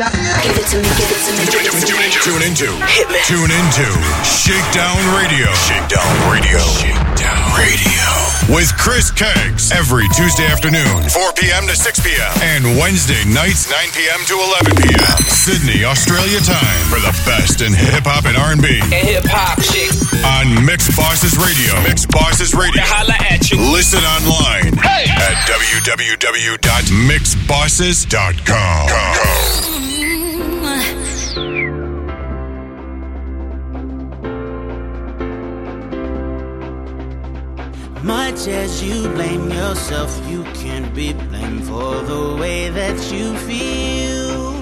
Give it to me, give it to me. Tune into. Tune into Shakedown Radio. Shakedown Radio. Shakedown Radio. With Chris Caggs every Tuesday afternoon, 4 p.m. to 6 p.m. And Wednesday nights, 9 p.m. to 11 p.m. Sydney, Australia time for the best in hip hop and R&B. And hip hop shit. On Mix Bosses Radio. Mix Bosses Radio. Holla at you. Listen online hey. at www.mixbosses.com. Much as you blame yourself, you can't be blamed for the way that you feel.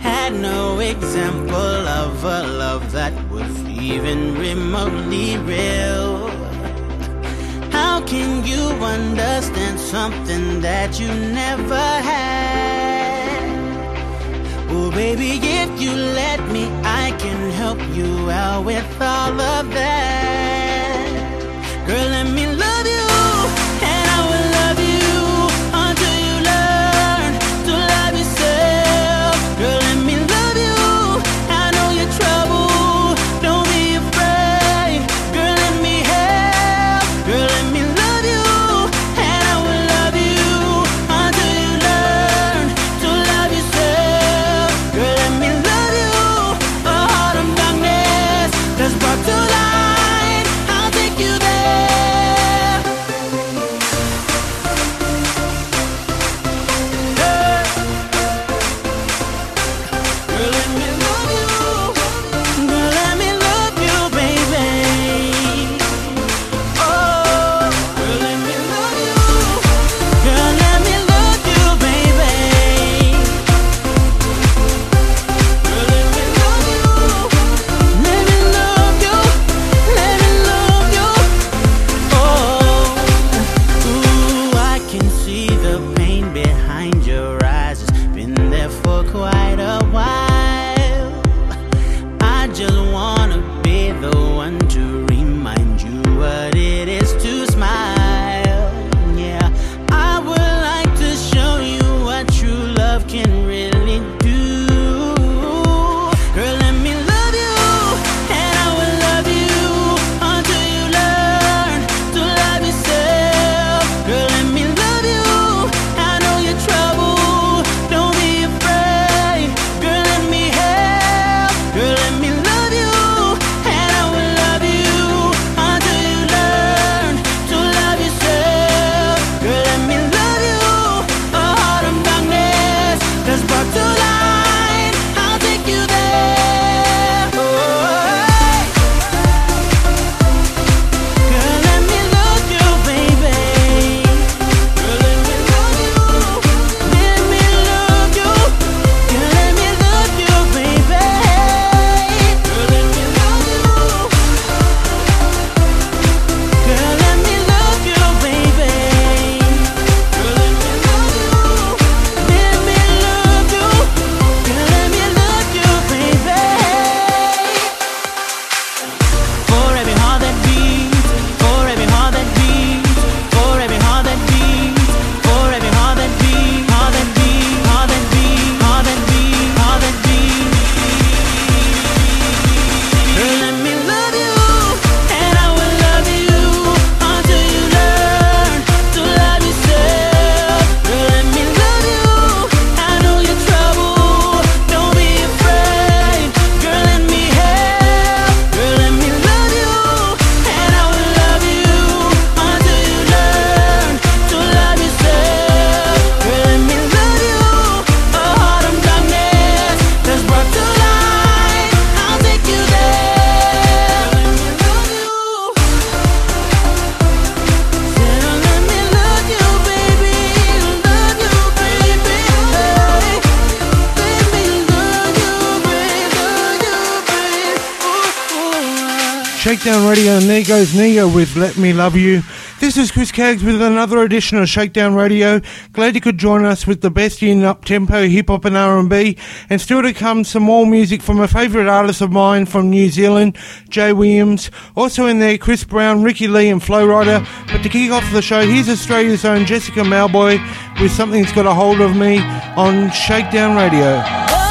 Had no example of a love that was even remotely real. How can you understand something that you never had? Well, baby, if you let me, I can help you out with all of that. Girl, let me love you. there goes Ne-Yo with Let Me Love You. This is Chris Caggs with another edition of Shakedown Radio. Glad you could join us with the best in up-tempo hip-hop and R&B. And still to come, some more music from a favourite artist of mine from New Zealand, Jay Williams. Also in there, Chris Brown, Ricki-Lee and Flo Rida. But to kick off the show, here's Australia's own Jessica Mauboy with Something's Got a Hold of Me on Shakedown Radio.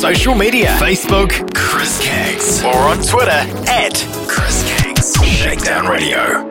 social media. Facebook, Chris Caggs, or on Twitter at Chris Caggs. Shakedown Radio.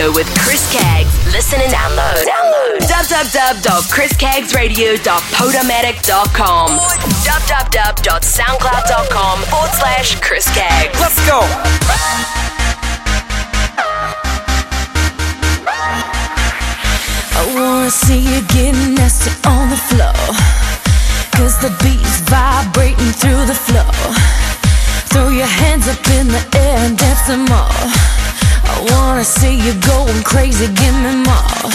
Radio with Chris Caggs, Listen and download. Download. www.chriscaggsradio.podomatic.com or www.soundcloud.com forward slash Chris Caggs. Let's go. I wanna see you getting nasty on the floor Cause the beat's vibrating through the floor Throw your hands up in the air and dance some more I wanna see you going crazy, give me more.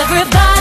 Everybody.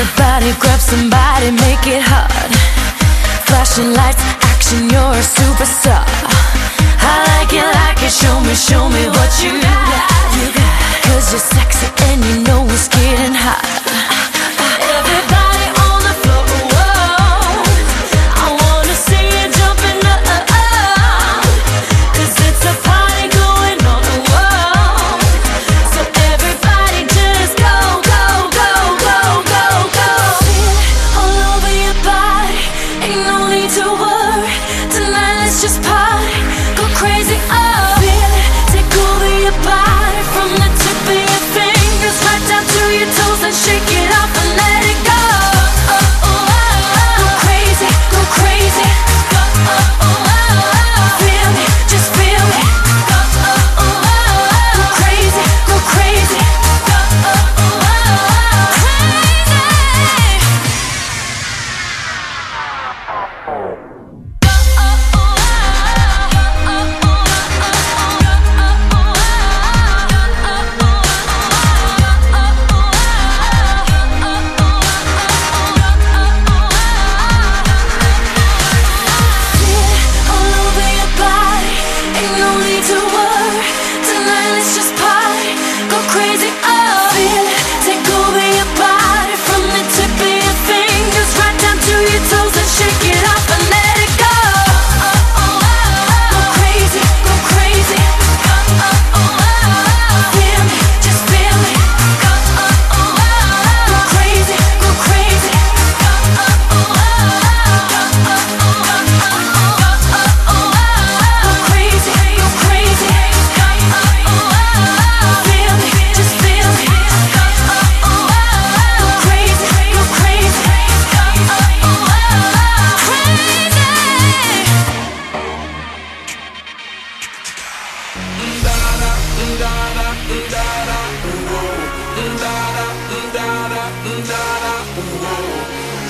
Everybody grab somebody, make it hot Flashing lights, action, you're a superstar. I like it, like it, show me, show me what you got, you got. Cause you're sexy and you know it's getting hot.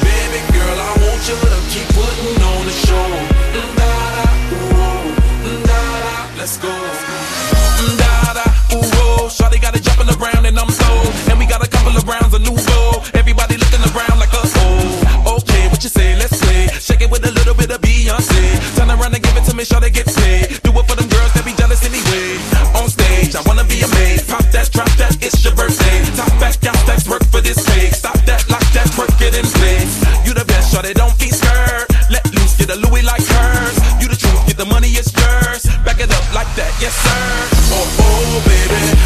Baby girl, I want you to keep putting on the show. Let's go. Got it jumping around and I'm sold And we got a couple of rounds of Everybody looking around like a Okay, what you say, let's play. Shake it with a little bit of Beyonce. Turn around and give it to me, get paid. it's your birthday. Top work for this. Stop that, lock that, work it. You the best, don't be scared. Let loose, get Louis like hers. You the truth, get the. Back it up like that, yes sir. Oh, oh, baby.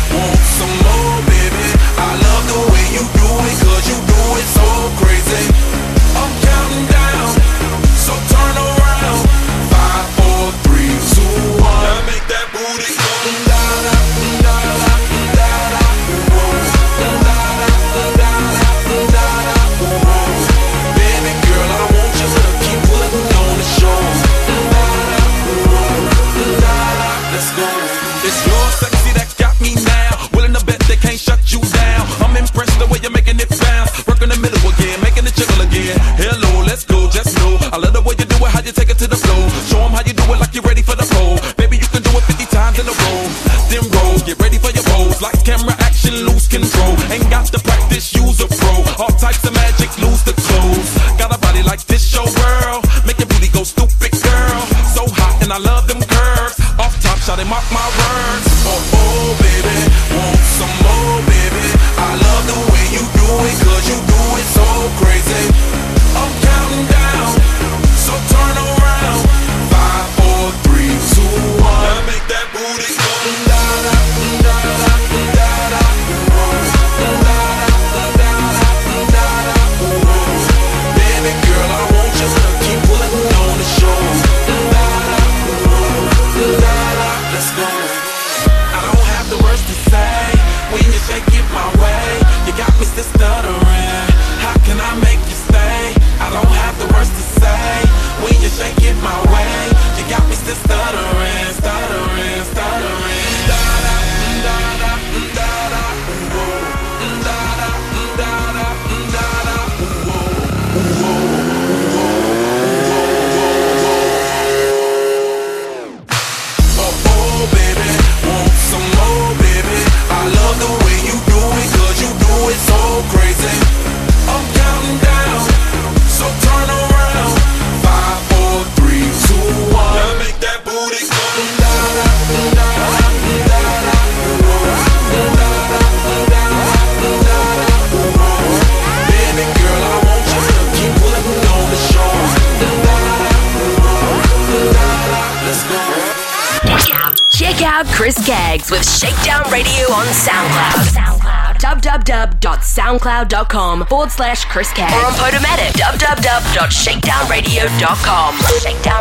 SoundCloud.com forward slash Chris K. Or on Podomatic, www.shakedownradio.com. Shakedown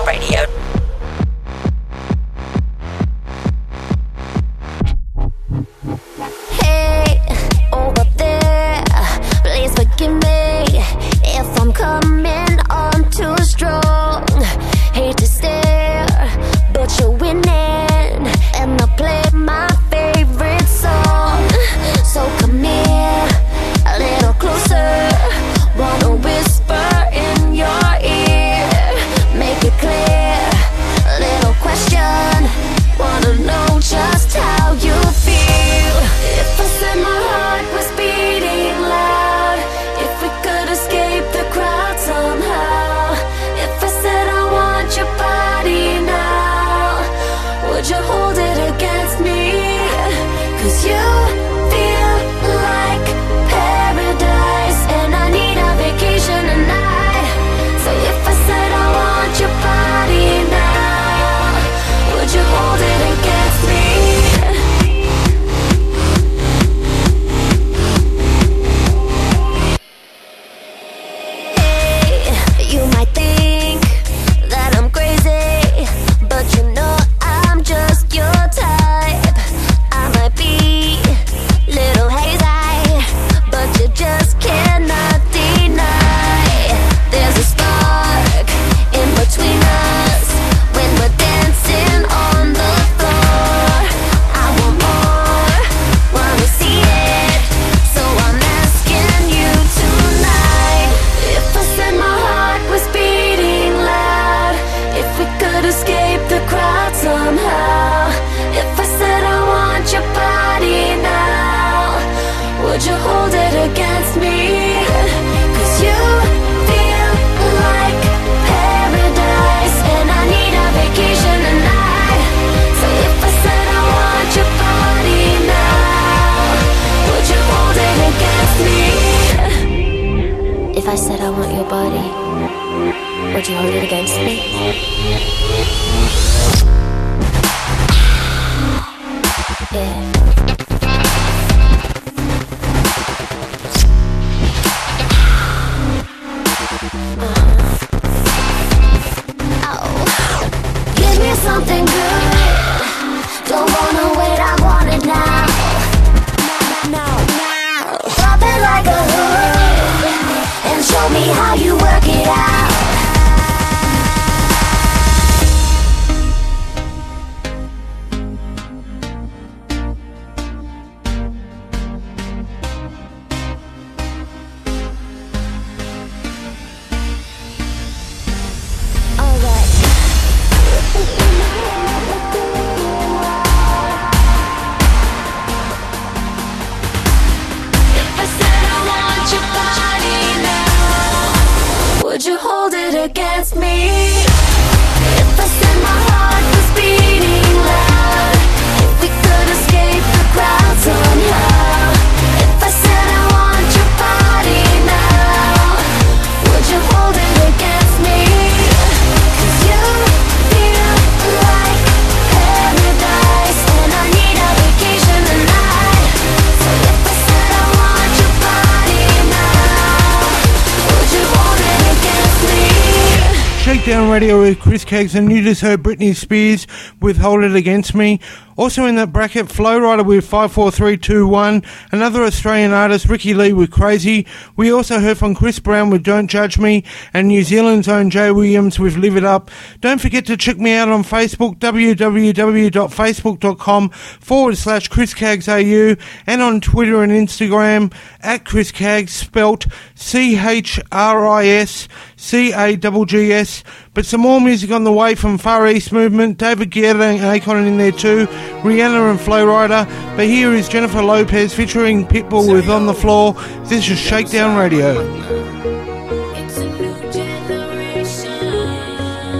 and you just heard Britney Spears with Hold It Against Me. Also in that bracket, Flo Rida with 54321, another Australian artist, Ricki-Lee with Crazy. We also heard from Chris Brown with Don't Judge Me, and New Zealand's own Jay Williams with Live It Up. Don't forget to check me out on Facebook, www.facebook.com forward slash Chris and on Twitter and Instagram at Chris Caggs, spelt C-H-R-I-S C-A-G-G-S. But some more music on the way from Far East Movement, David Guetta and Akon in there too, Rihanna and Flo Rida. But here is Jennifer Lopez featuring Pitbull with On the Floor. This is Shakedown Radio.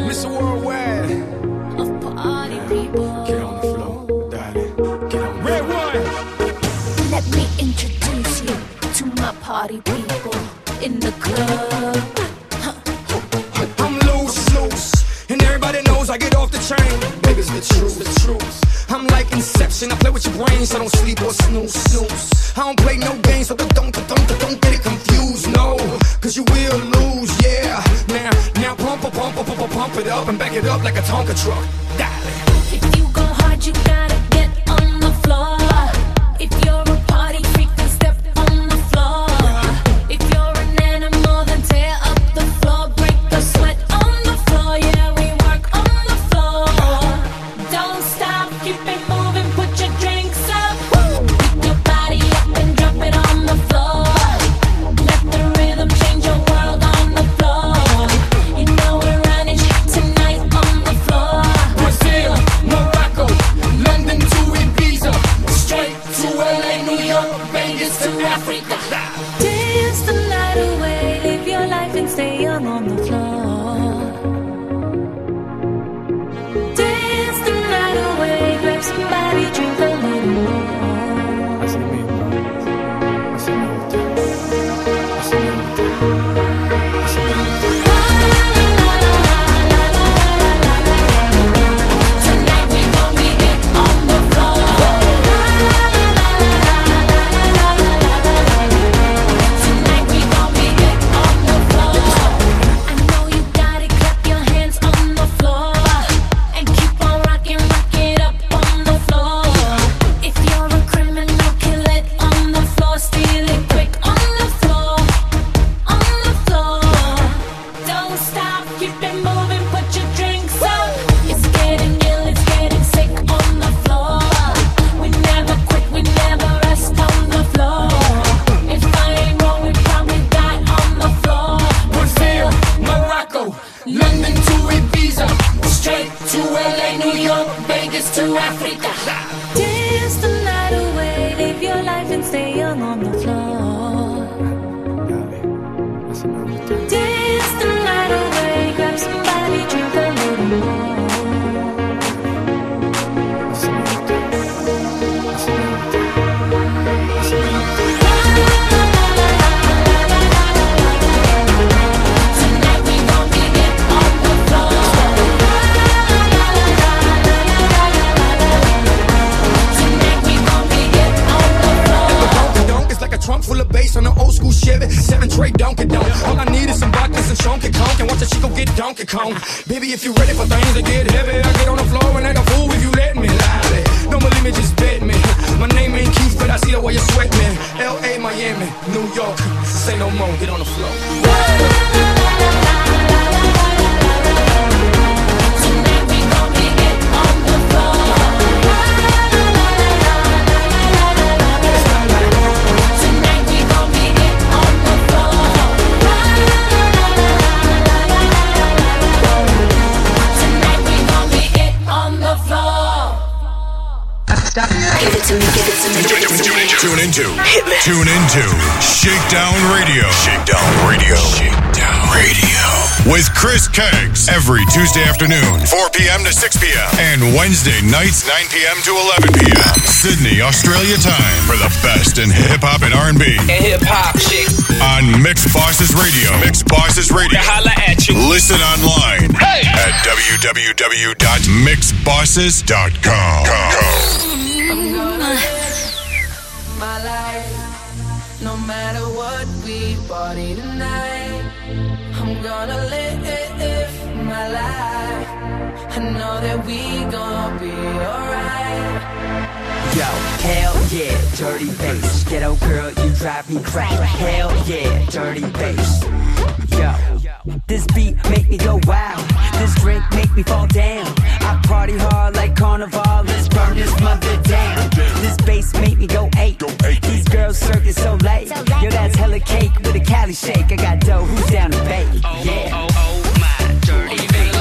Mr. Worldwide. Get on the floor, darling. Get on Red. Let me introduce you to my party people in the club. I'm loose, loose, and everybody knows I get off the train. Baby, it's the truth, the truth. Inception, I play with your brain, so don't sleep or snooze, snooze. I don't play no games, so don't, don't, don't, don't get it confused, no. Cause you will lose, yeah. Now, now pump, pump, pump, pump, pump, it up and back it up like a Tonka truck. Darling. If you go hard, you gotta Tune to. Tune into. Hitman. Tune into Shakedown Radio. Shakedown Radio. Shakedown Radio. With Chris Caggs every Tuesday afternoon, 4 p.m. to 6 p.m. And Wednesday nights, 9 p.m. to 11 p.m. Sydney, Australia time for the best in hip hop and R&B. And hip hop shit. On Mix Bosses Radio. Mix Bosses Radio. To holla at you. Listen online hey. at www.mixbosses.com. I know that we gon' be alright. Yo, hell yeah, dirty bass. Ghetto girl, you drive me crazy. Hell yeah, dirty bass. Yo, this beat make me go wild, This drink make me fall down. I party hard like carnival. Let's burn this mother down. This bass make me go eight. These girls circus so late. Yo, that's hella cake with a Cali shake. I got dough. Who's down to bake? Oh, oh, yeah. Oh, oh, oh, my dirty bass.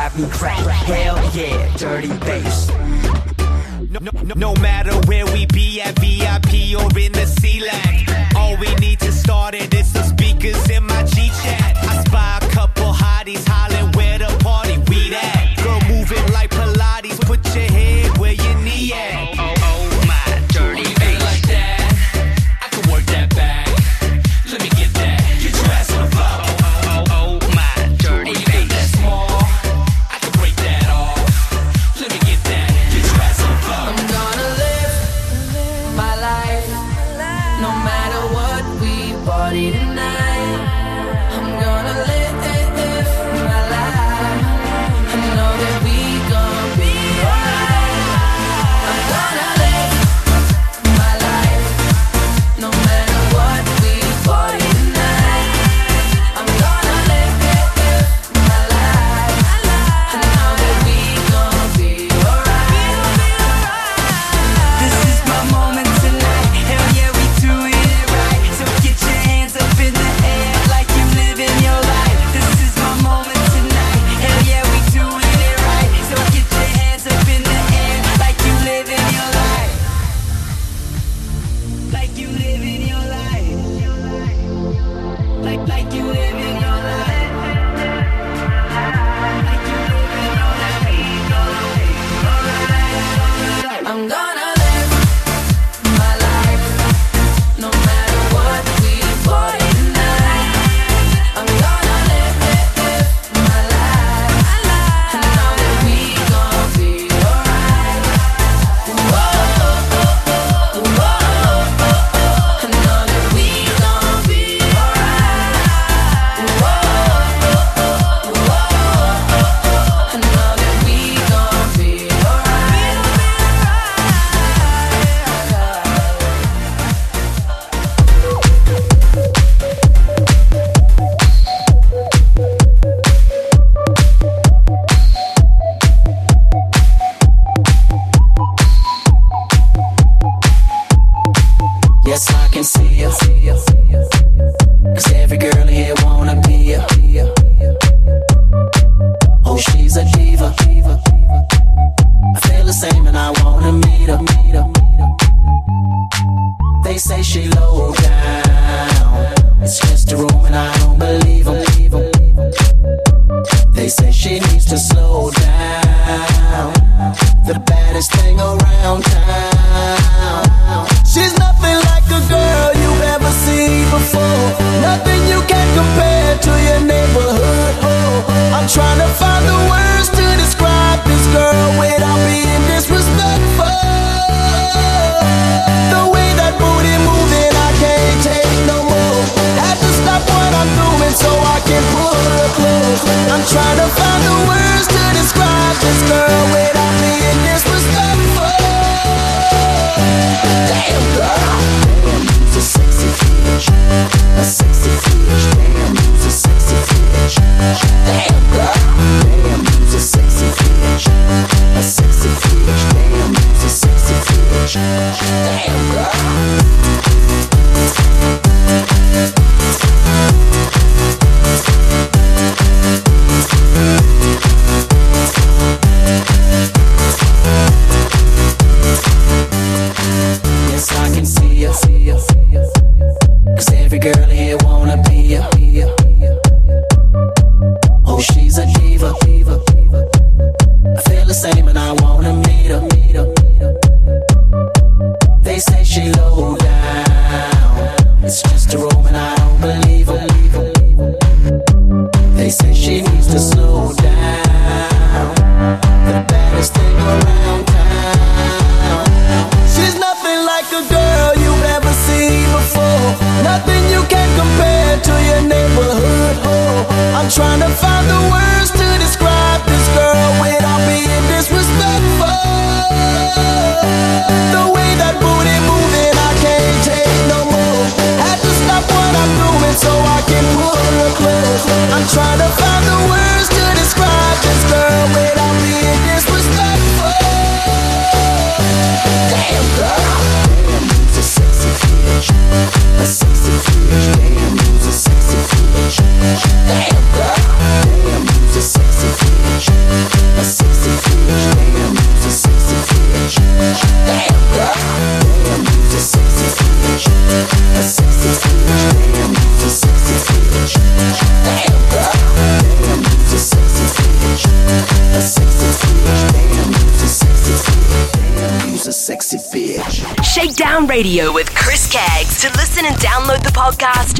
drive me crack. Hell yeah, dirty bass. No, no, no matter where we be at VIP or in the C-Lac, all we need to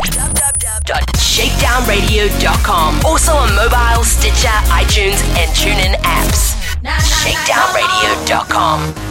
www.shakedownradio.com. Also on mobile, Stitcher, iTunes, and TuneIn apps. Shakedownradio.com.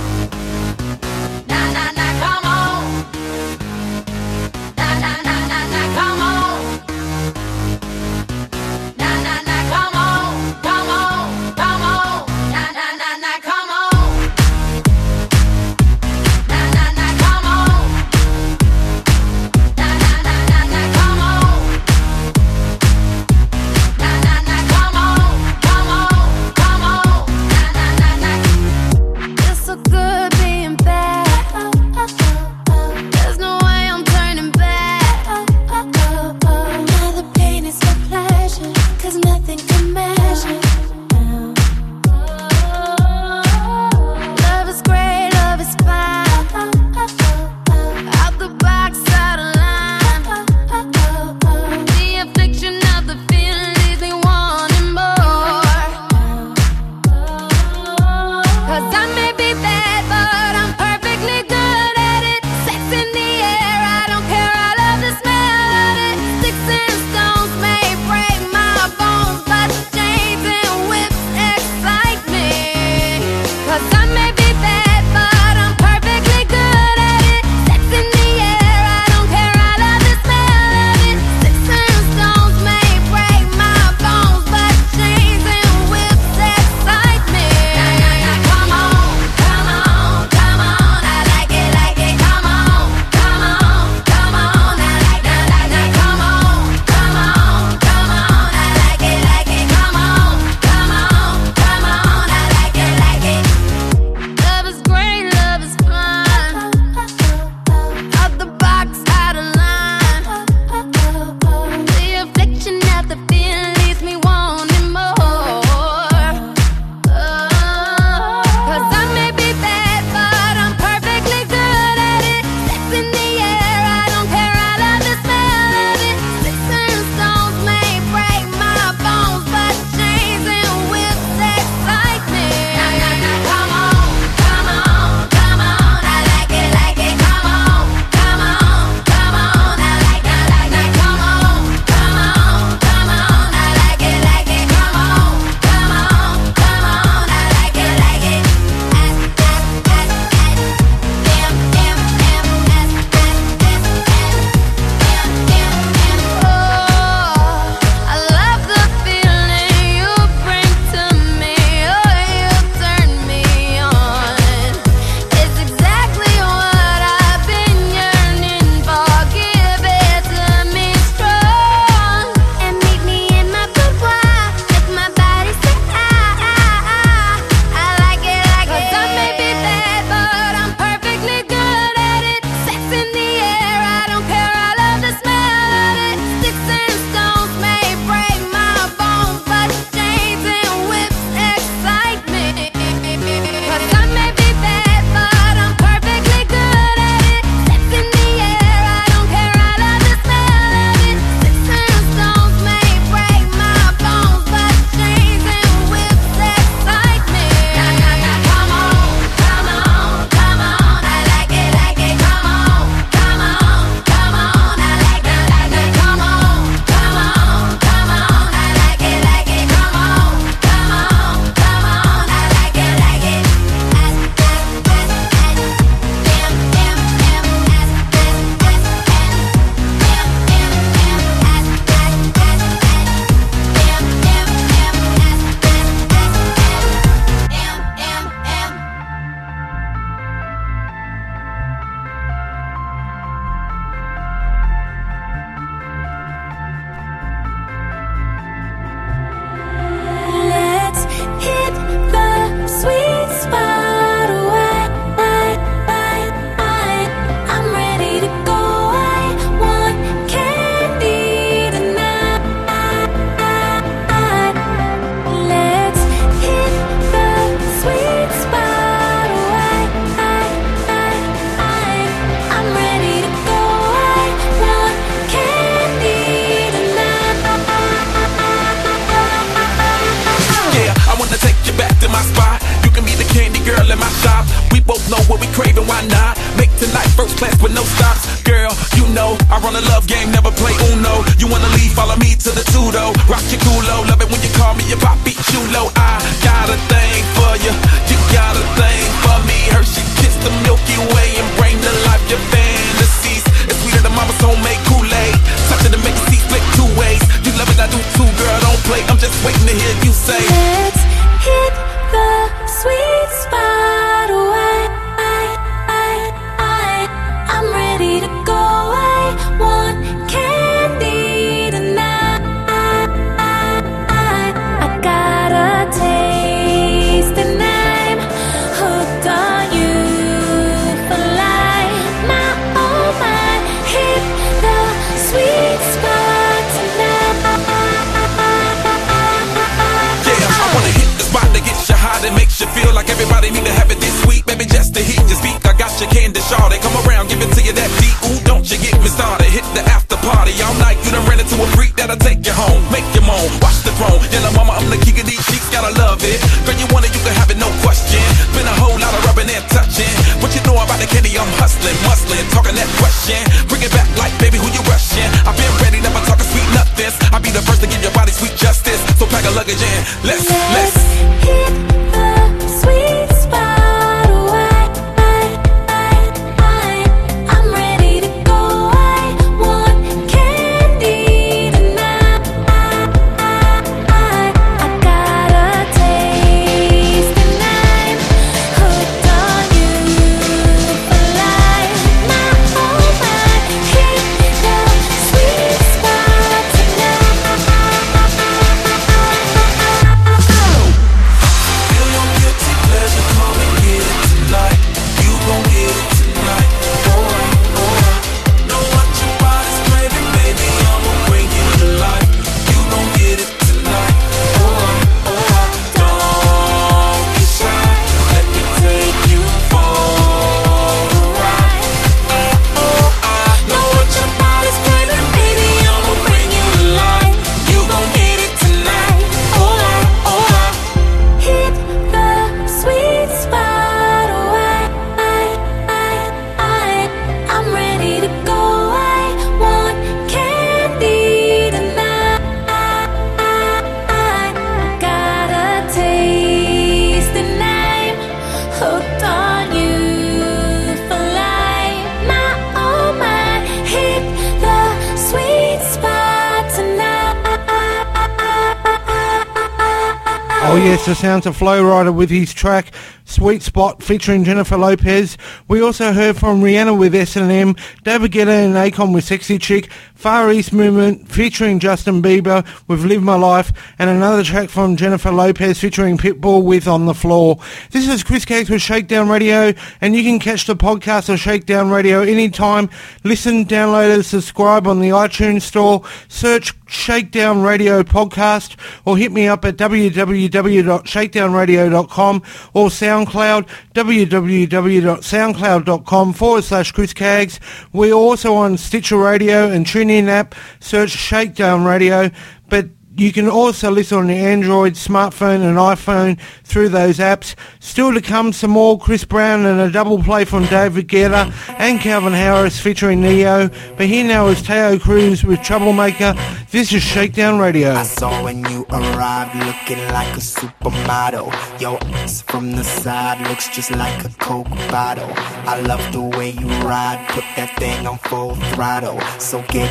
Oh, yes, the sounds of Flo Rida with his track Sweet Spot featuring Jennifer Lopez. We also heard from Rihanna with S&M, David Guetta and Akon with Sexy Chick, Far East Movement featuring Justin Bieber with Live My Life, and another track from Jennifer Lopez featuring Pitbull with On the Floor. This is Chris Caggs with Shakedown Radio, and you can catch the podcast of Shakedown Radio anytime. Listen, download and subscribe on the iTunes Store. Search Shakedown Radio Podcast or hit me up at www.shakedownradio.com or SoundCloud www.soundcloud.com forward slash Chris Caggs. We're also on Stitcher Radio and TuneIn app. Search Shakedown Radio. But you can also listen on the Android, smartphone and iPhone through those apps. Still to come some more Chris Brown and a double play from David Guetta and Calvin Harris featuring Ne-Yo. But here now is Taio Cruz with Troublemaker. This is Shakedown Radio. I saw when you arrived looking like a supermodel. Your ass from the side looks just like a Coke bottle. I love the way you ride, put that thing on full throttle. So get,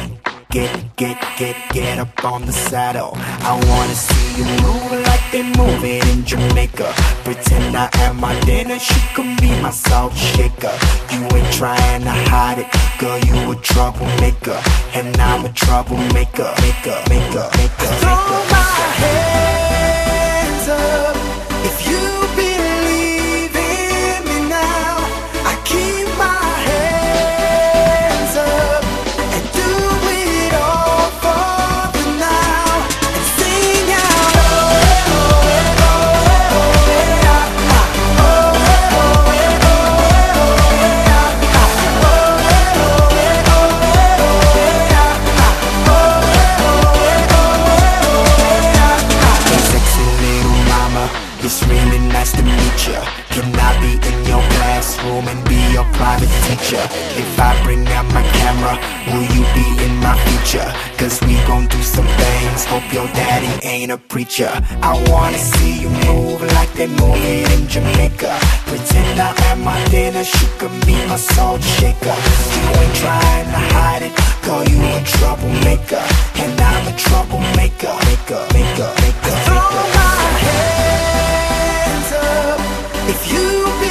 get, get, get, get up on the saddle. I wanna see you move like they move it in Jamaica. Pretend I am my dinner, she can be my salt shaker. You ain't trying to hide it, girl, you a troublemaker. And I'm a troublemaker, maker, maker, maker, maker. hands up if you believe It's really nice to meet ya. Can I be in your classroom and be your private teacher? If I bring out my camera, will you be in my future? Cause we gon' do some things, hope your daddy ain't a preacher. I wanna see you move like they move it in Jamaica. Pretend I am my dinner, she could be my salt shaker. You ain't trying to hide it, call you a troublemaker. And I'm a troublemaker, maker, maker, maker, maker. If you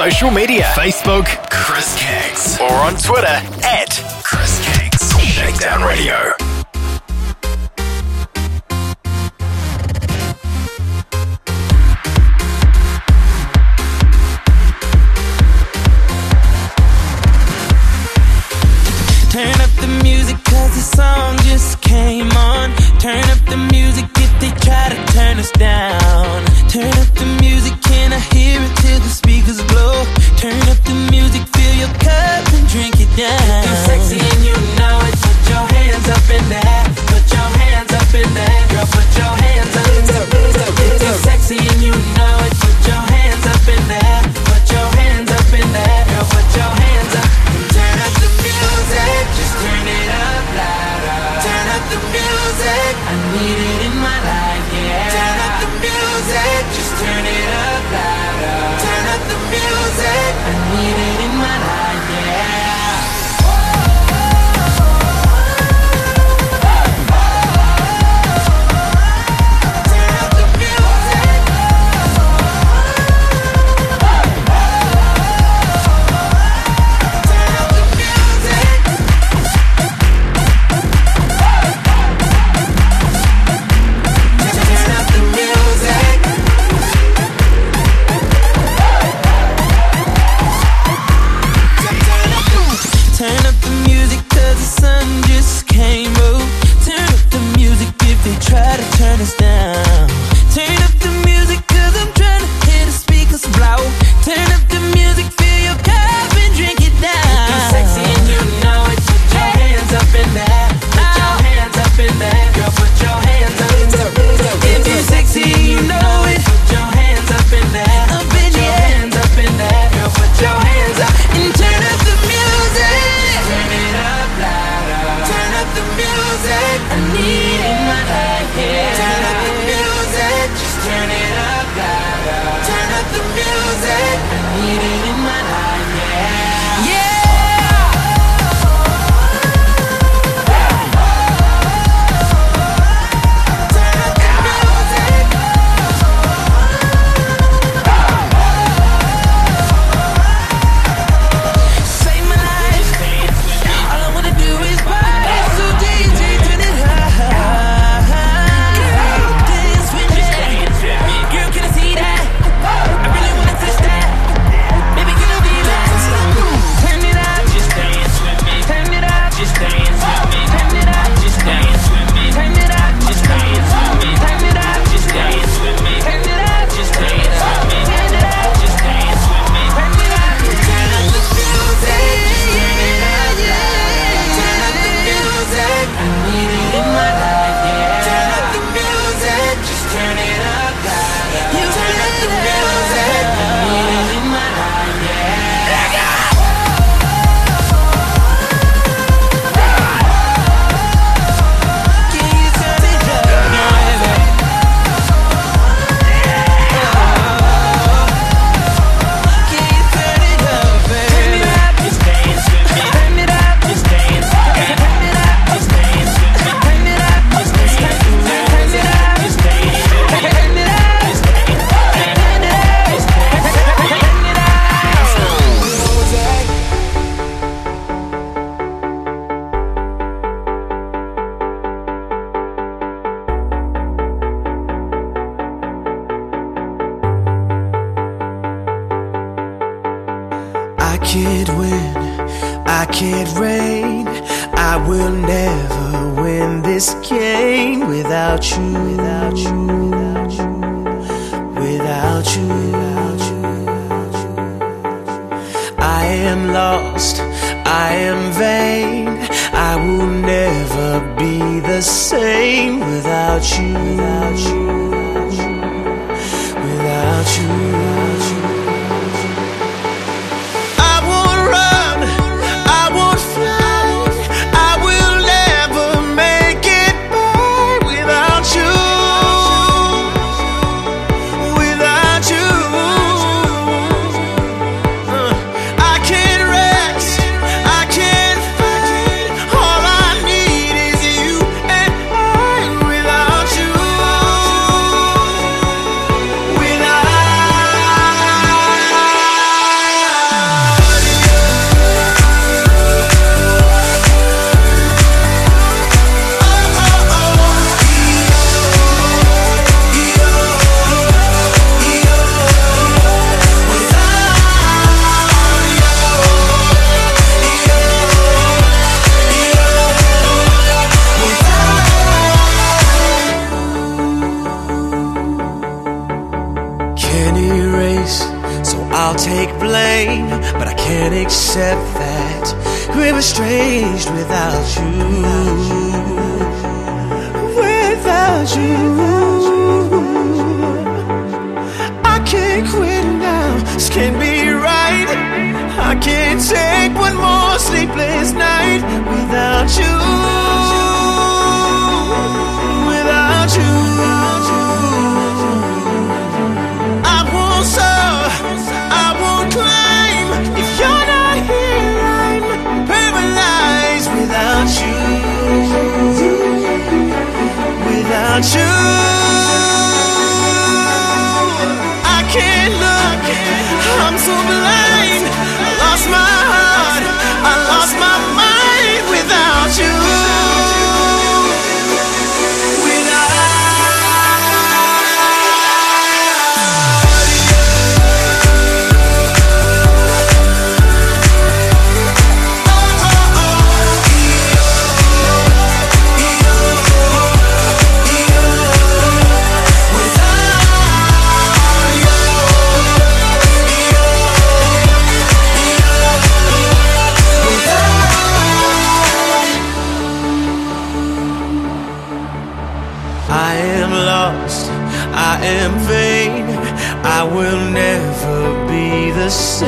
social media Facebook, Chris Caggs, or on Twitter at Chris Caggs. Shakedown Radio.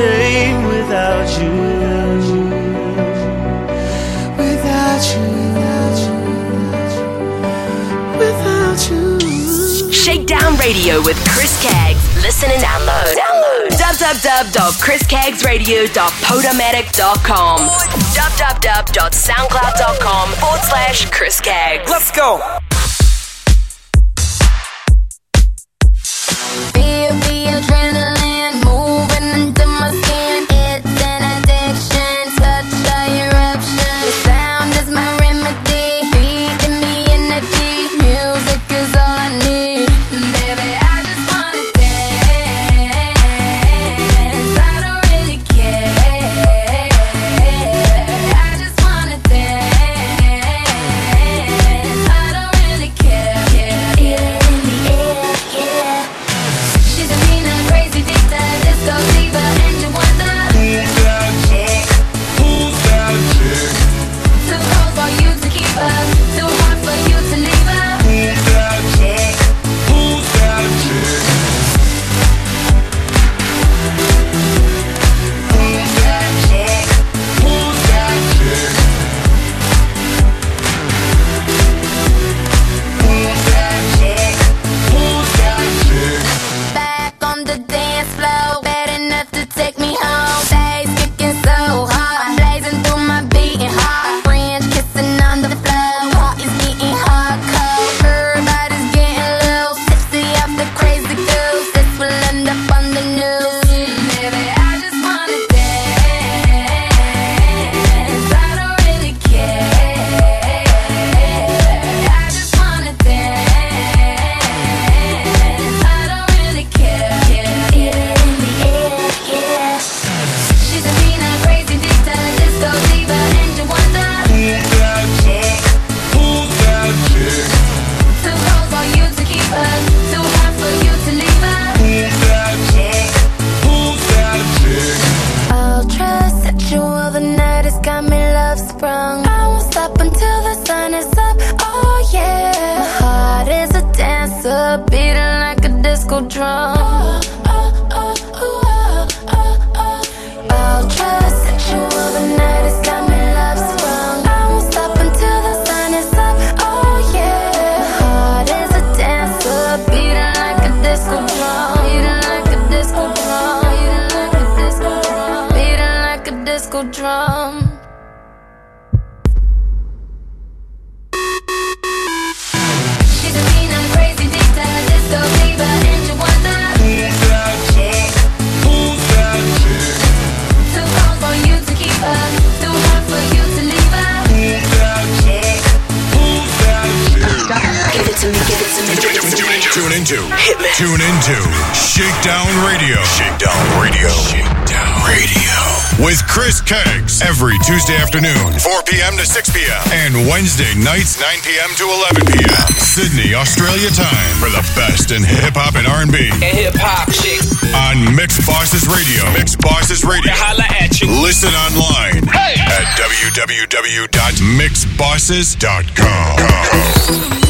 nothing without you. Shakedown Radio with Chris Caggs. Listen and download. Download. www.chriscaggsradio.podomatic.com or www.soundcloud.com forward slash Chris Caggs. Let's go. Australia time for the best in hip hop and R&B. Hip hop shit. On Mix Bosses Radio. Mix Bosses Radio. To holla at you. Listen online hey. at www.mixbosses.com.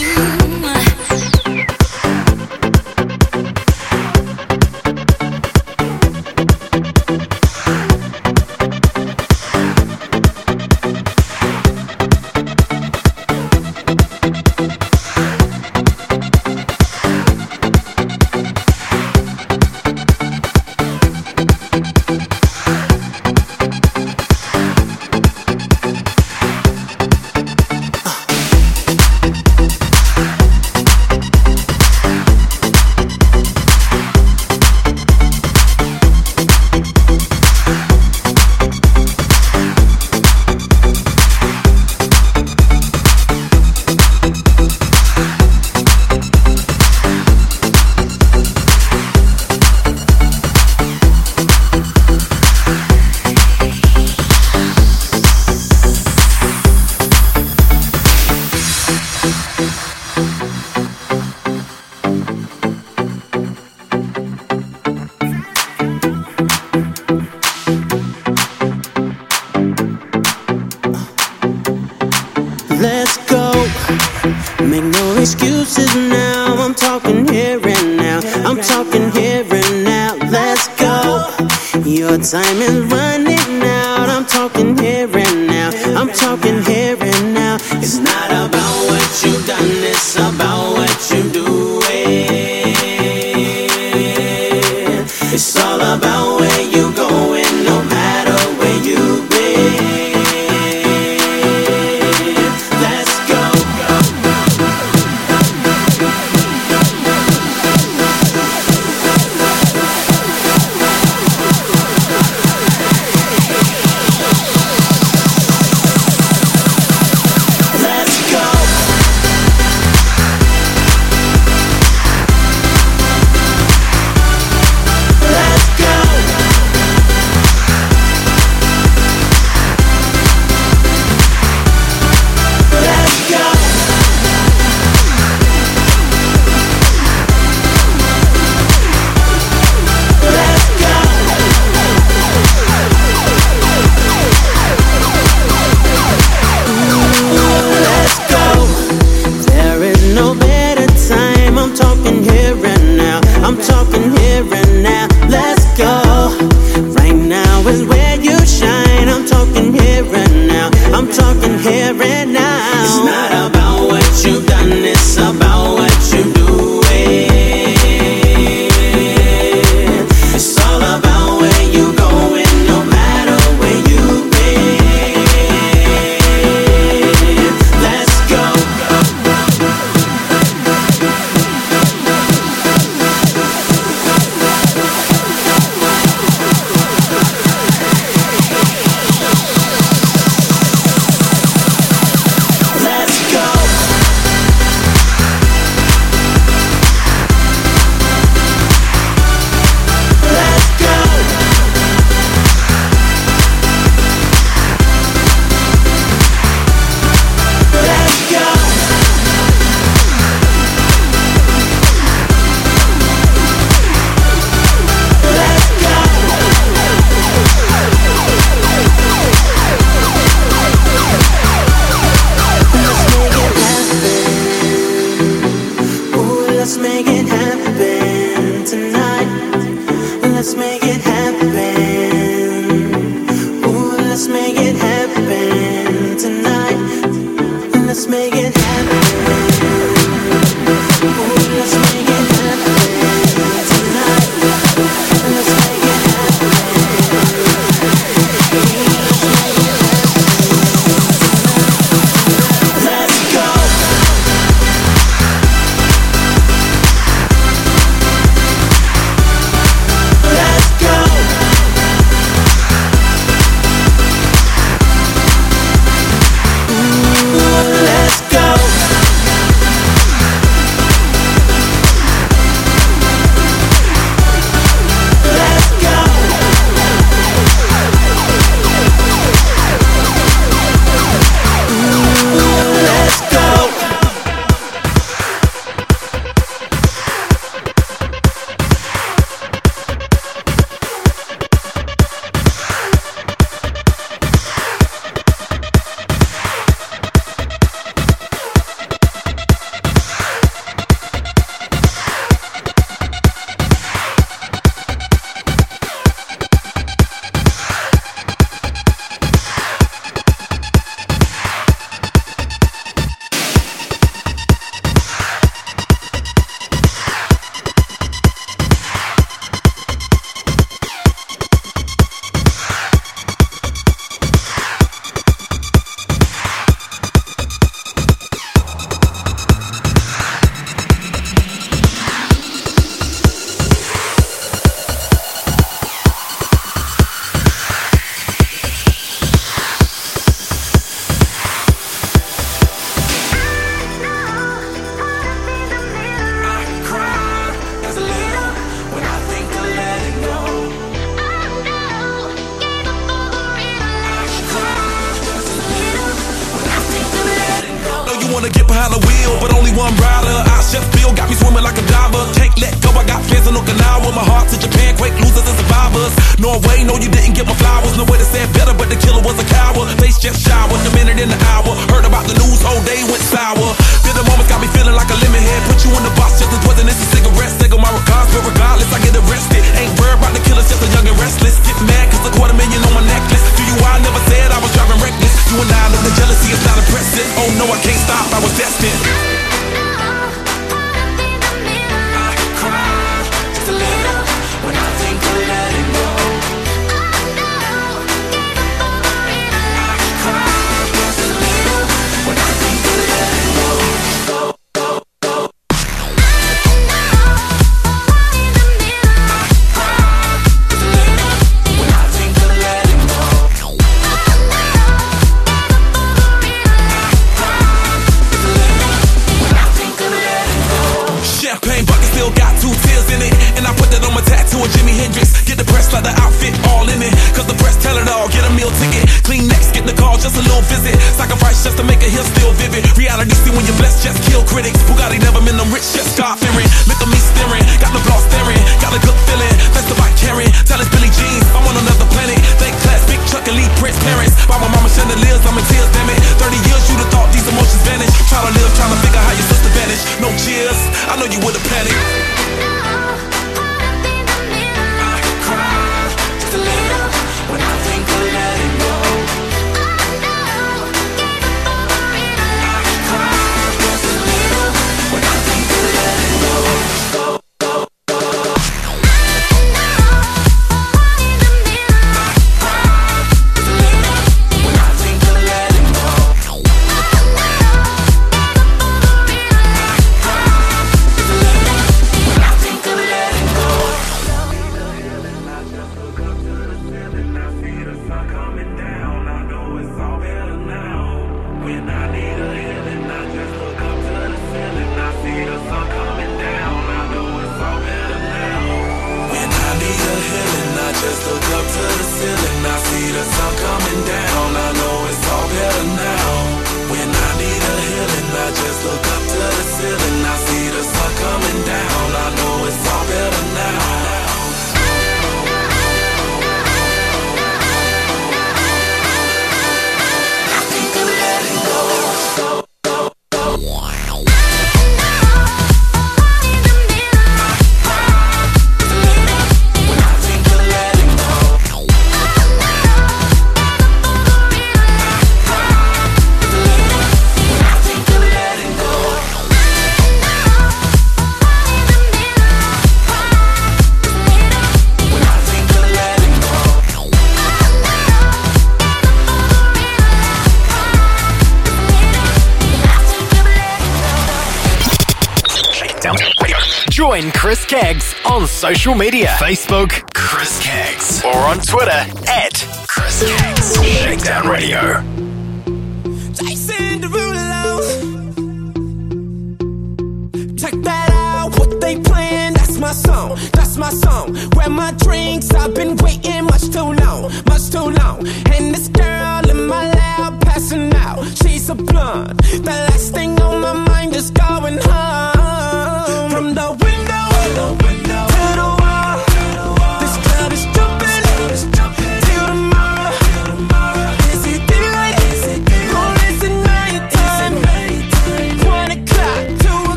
social media Facebook, Chris Caggs, or on Twitter at Chris Caggs. Shakedown Radio.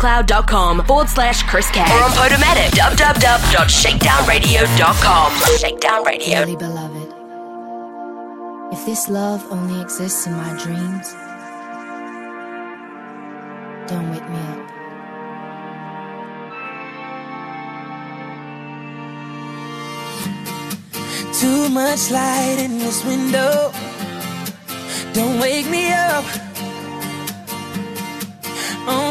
soundcloud.com forward slash Chris K. Or on Podomatic, www.shakedownradio.com. Shakedown Radio. Dearly beloved, if this love only exists in my dreams, don't wake me up. Too much light in this window. Don't wake me up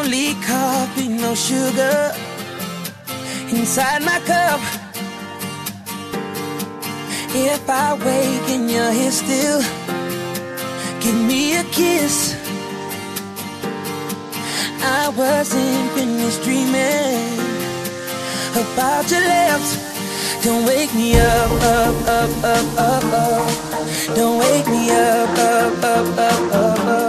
only coffee, no sugar inside my cup. If I wake and you're here still, give me a kiss. I wasn't finished dreaming about your lips. Don't wake me up, up, up, up, up, up. Don't wake me up, up, up, up, up, up.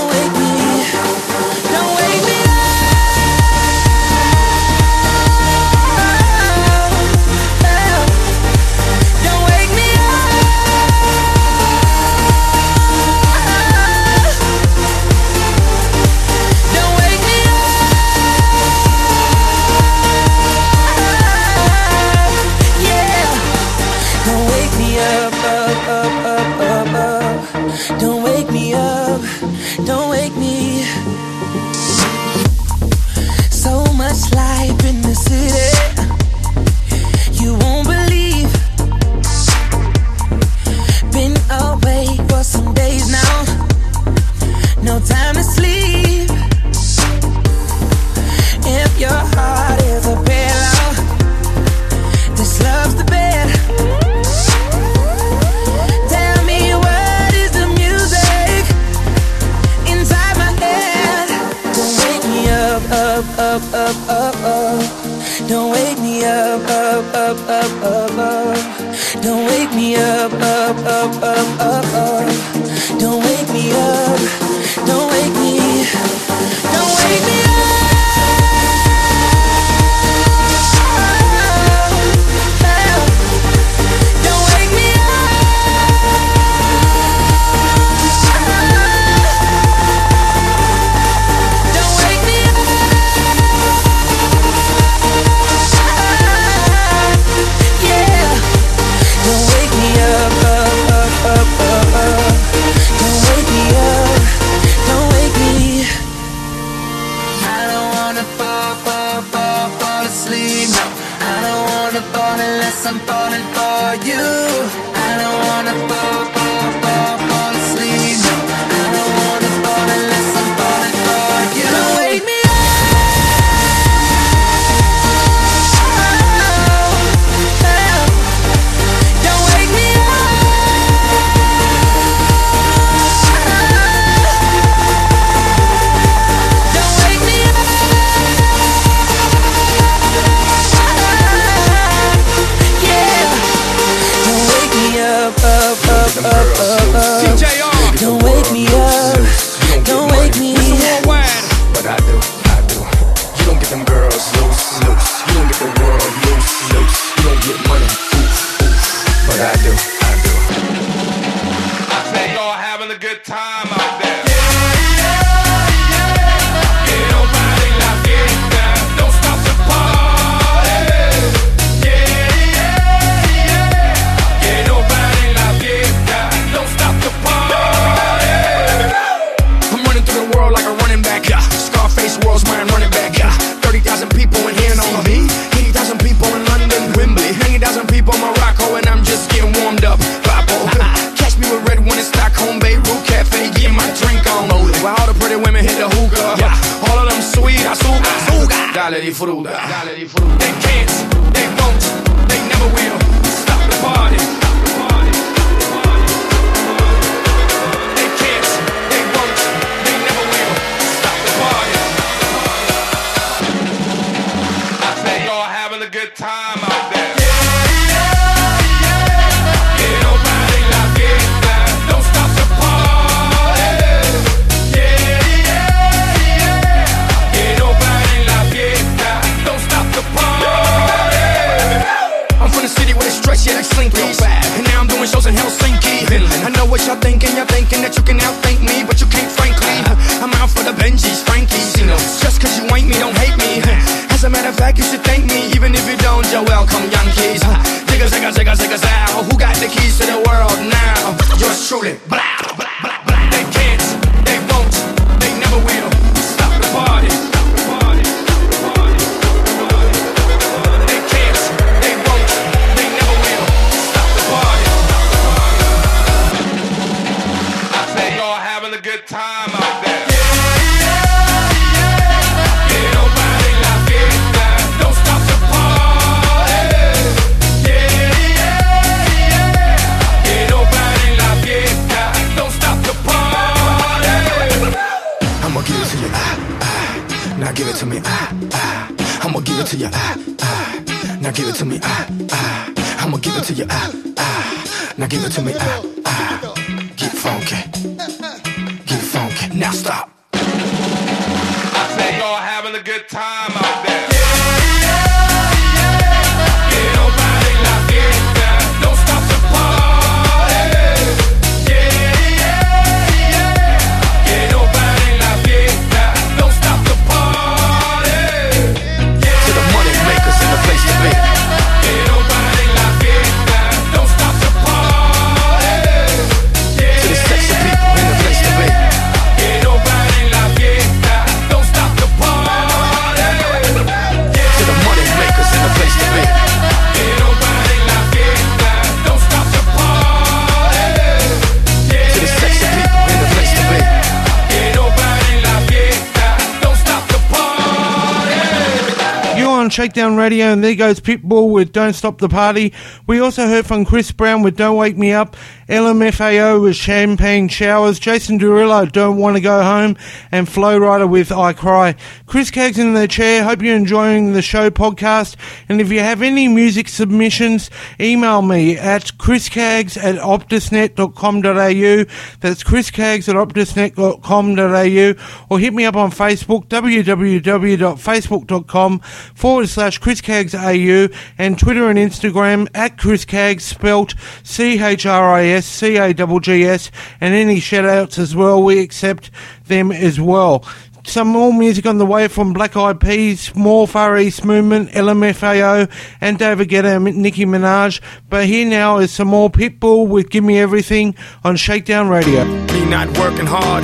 Shakedown Radio, and there goes Pitbull with Don't Stop the Party. We also heard from Chris Brown with Don't Wake Me Up, LMFAO with Champagne Showers, Jason Derulo, Don't Want to Go Home, and Flo Rida with I Cry. Chris Caggs in the chair, hope you're enjoying the show podcast, and if you have any music submissions, email me at chriscaggs at optusnet.com.au, that's chriscaggs at optusnet.com.au, or hit me up on Facebook, www.facebook.com forward slash chriscaggsau and Twitter and Instagram at chriscaggs spelt C-H-R-I-S, C A W G S and any shout outs as well. We accept them as well. Some more music on the way from Black Eyed Peas, more Far East Movement, LMFAO, and David Guetta and Nicki Minaj. But here now is some more Pitbull with Give Me Everything on Shakedown Radio. Me not working hard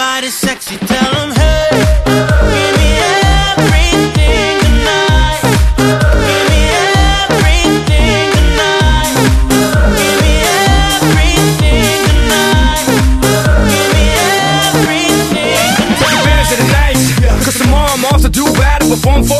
somebody sexy, tell them, hey. Perform for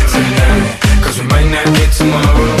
might not get tomorrow.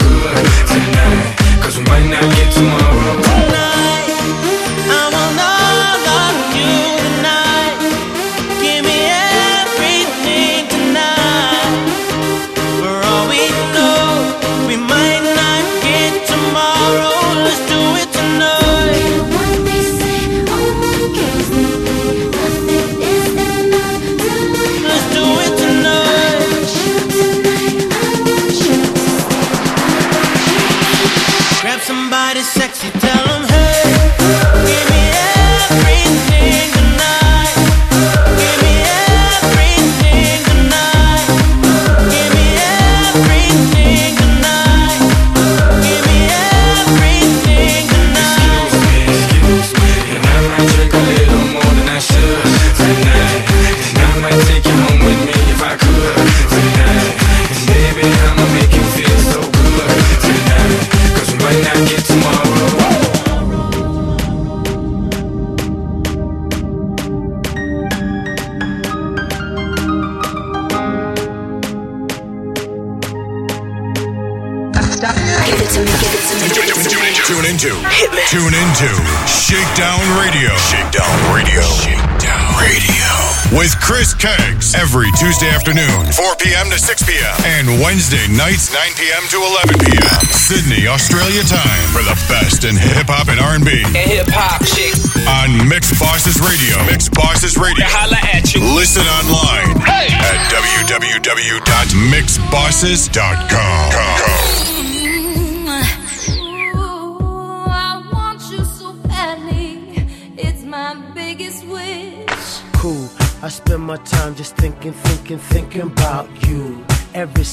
With Chris Caggs every Tuesday afternoon, 4 p.m. to 6 p.m. and Wednesday nights, 9 p.m. to 11 p.m. Sydney, Australia time for the best in hip hop and R&B. And hip hop shit. On Mix Bosses Radio. Mix Bosses Radio. Holla at you. Listen online at www.mixbosses.com.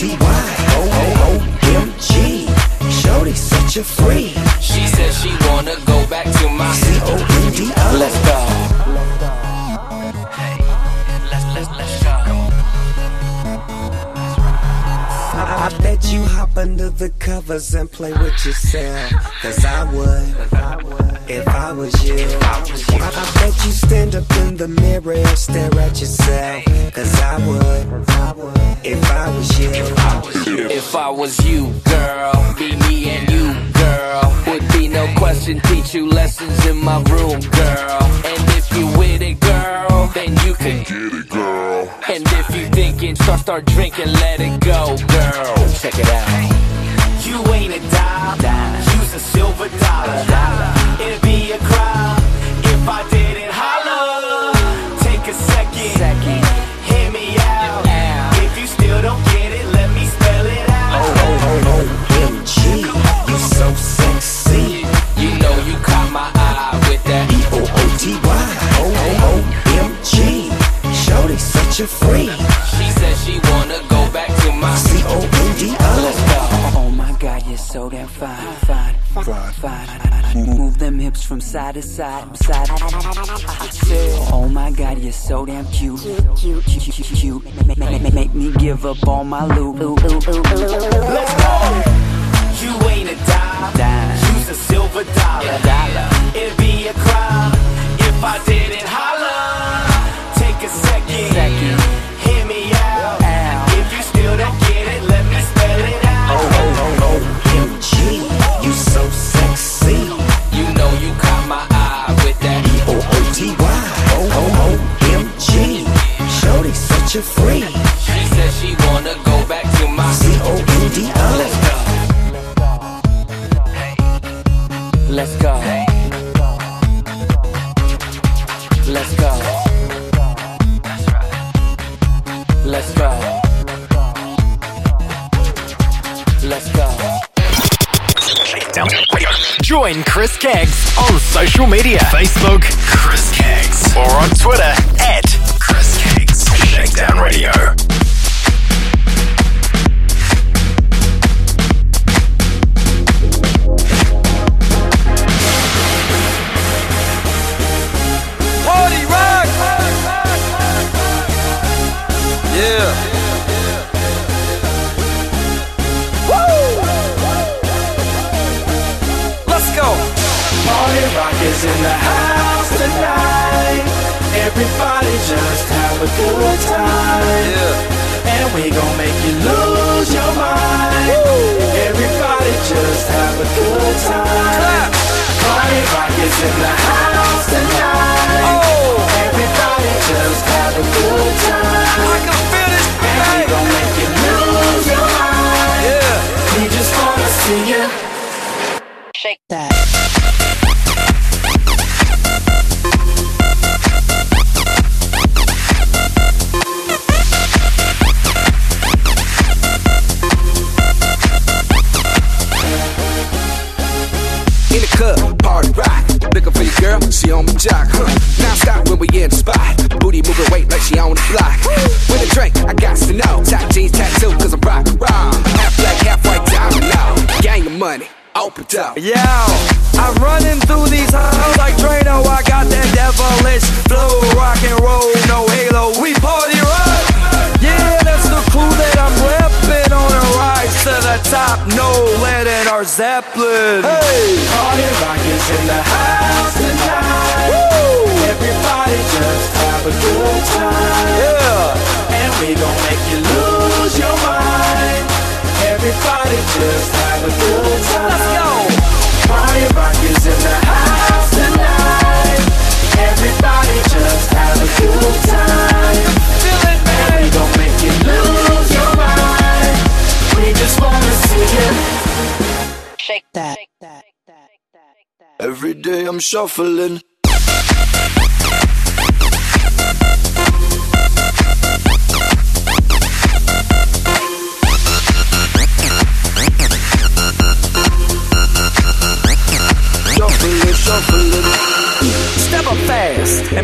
T Y O O O M G. Shorty such a freak. She said she wanna go back to my C O N D O. Let's go. Let's go. I bet you hop under the covers and play with yourself. Cause I would, if I was you. I bet you stand up in the mirror and stare at yourself. Cause I would, I would if I was you. If I was you, girl, be me and you, girl. Would be no question, teach you lessons in my room, girl. And if you with it, girl, then you can get it, girl. And if you thinking, start, start drinking, let it go, girl. Check it out. You ain't a dime, use a silver dollar. It'd be a crime if I didn't Such a. She said she wanna go back to my C-O-N-D-O. Oh my god, you're so damn fine, fine, fine, fine. Move them hips from side to side, side. Oh my god, you're so damn cute, cute, cute, cute, cute. Make, me give up all my loot. Let's go. You ain't a dime, use a silver dollar. It'd be a crime if I didn't holler. Take a second, hear me out. If you still don't get it, let me spell it out. Oh, oh, oh, O-O-O-M-G, you so sexy. You know you caught my eye with that E-O-O-T-Y, O-O-M-G. Shorty such a freak. She said she wanna go back to my C-O-N-D-O. Let's go. Let's Join Chris Caggs on social media Facebook, Chris Caggs, or on Twitter at Chris Caggs. Shakedown Radio. Rock in the house tonight. Everybody just have a good time. And we gon' make you lose your mind. Everybody just have a good time. Party rock is in the house tonight. Oh. Everybody just have a good time. I can feel this And we gon' make you lose your mind. Yeah. We just wanna see you. Shake that. Yo, I'm running through these halls like Drano. I got that devilish flow, rock and roll, no halo. We party rock. Yeah, that's the crew that I'm repping on a rise to the top. No lead in our Zeppelin. Hey, Party rock is in the house tonight. Everybody just have a good time. Yeah. And we gon' make you lose your mind. Everybody just have a good time. Let's go. Party rock is in the house tonight. Everybody just have a good time. Feel it, man. And we gon' make you lose your mind. We just wanna see you. Shake that. Every day I'm shuffling. Shuffling,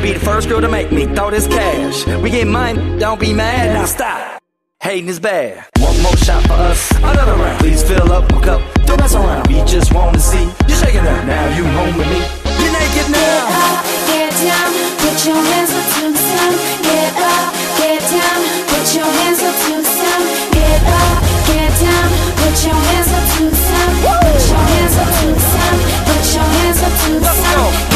be the first girl to make me throw this cash. We get mine, don't be mad, now stop. Hating is bad. One more shot for us, another round. Please fill up my cup, don't mess around. We just wanna see you shaking up. Now you home with me. You're naked now. Get up, get down, put your hands up to the sun. Get up, get down, put your hands up to the sun. Get up, get down, put your hands up to the sun. Put your hands up to the sun. Put your hands up to the sun.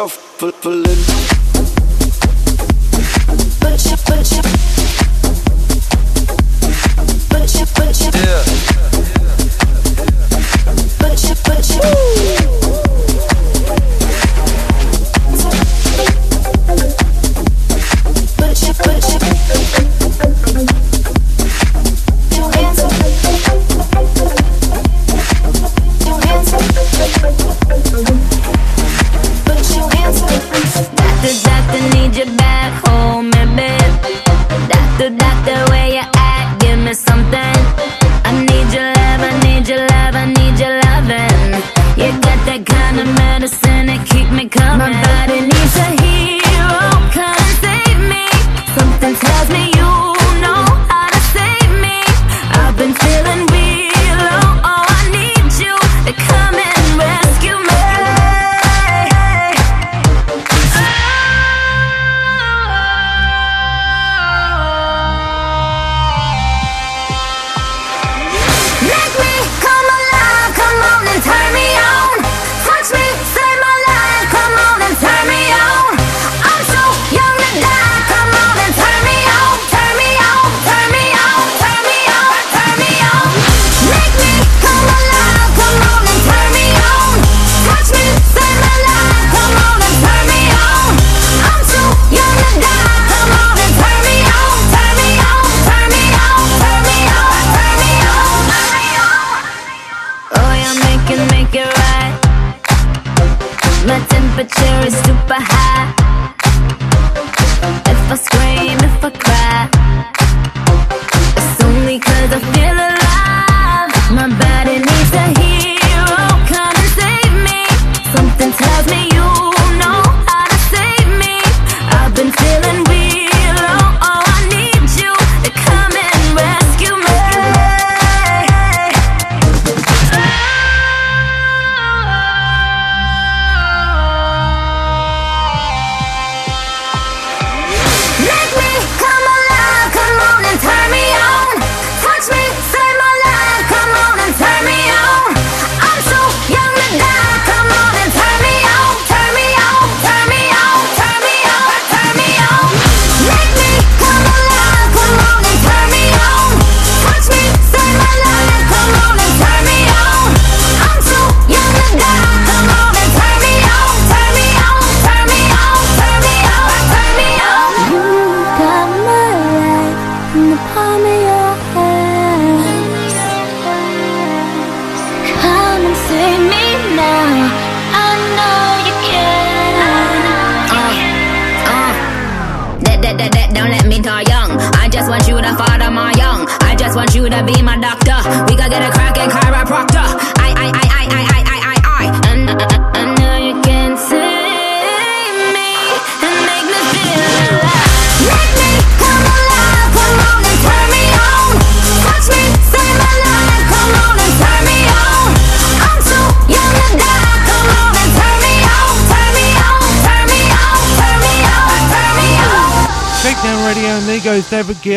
yourself, pulling.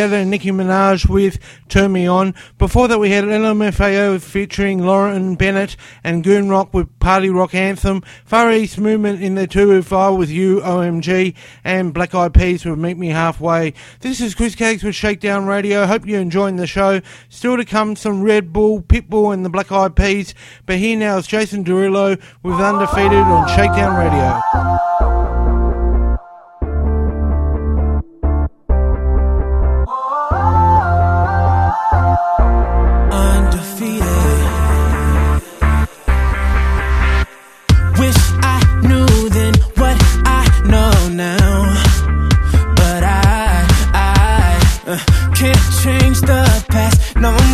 together and Nicki Minaj with Turn Me On. Before that, we had LMFAO featuring Lauren Bennett and GoonRock with Party Rock Anthem, Far East Movement in their 205 with You, OMG, and Black Eyed Peas with Meet Me Halfway. This is Chris Caggs with Shakedown Radio. Hope you're enjoying the show. Still to come, some Red Bull, Pitbull, and the Black Eyed Peas. But here now is Jason Derulo with Undefeated on Shakedown Radio. no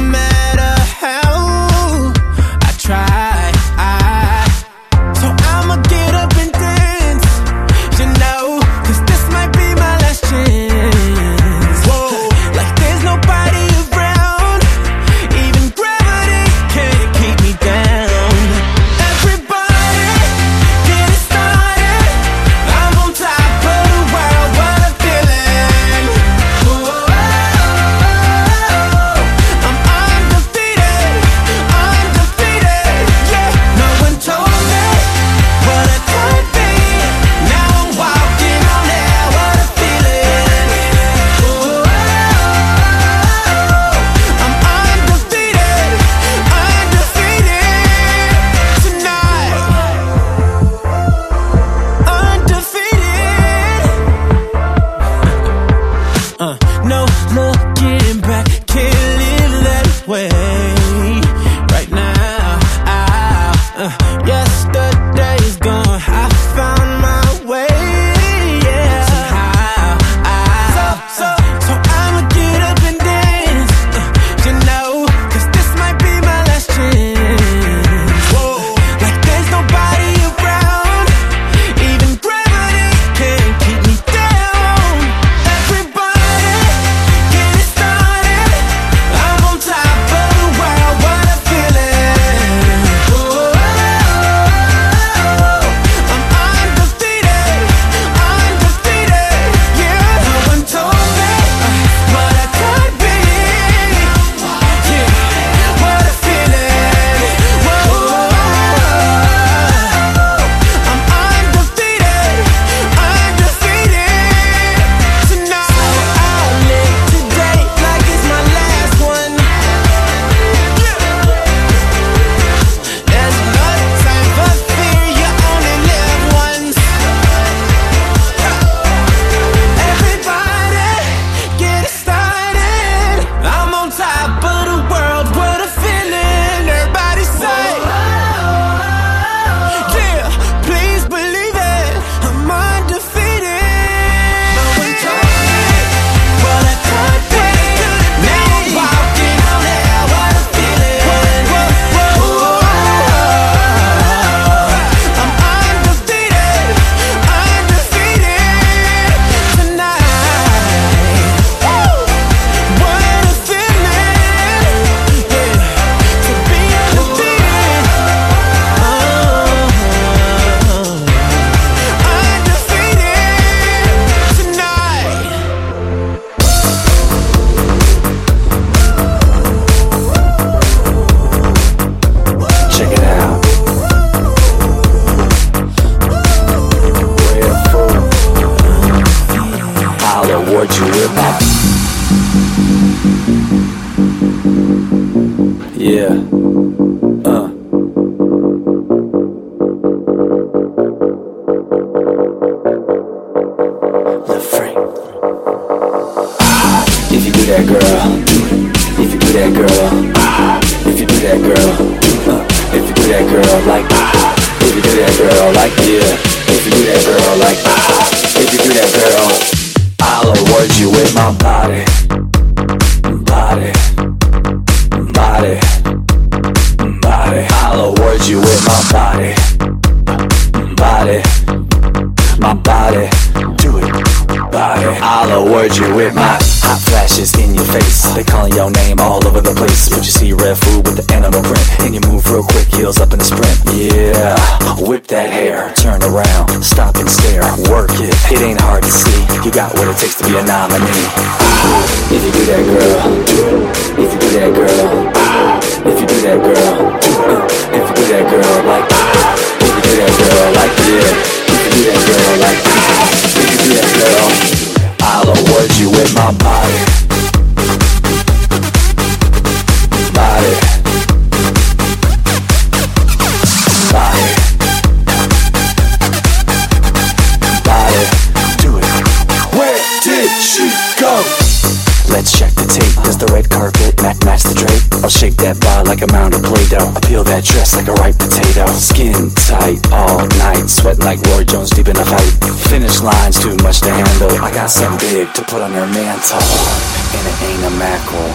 that bar like a of Play-Doh. I peel that dress like a ripe potato. Skin tight all night, sweating like Roy Jones deep in a fight. Finish lines too much to handle. I got something big to put on her mantle, and it ain't a mackerel.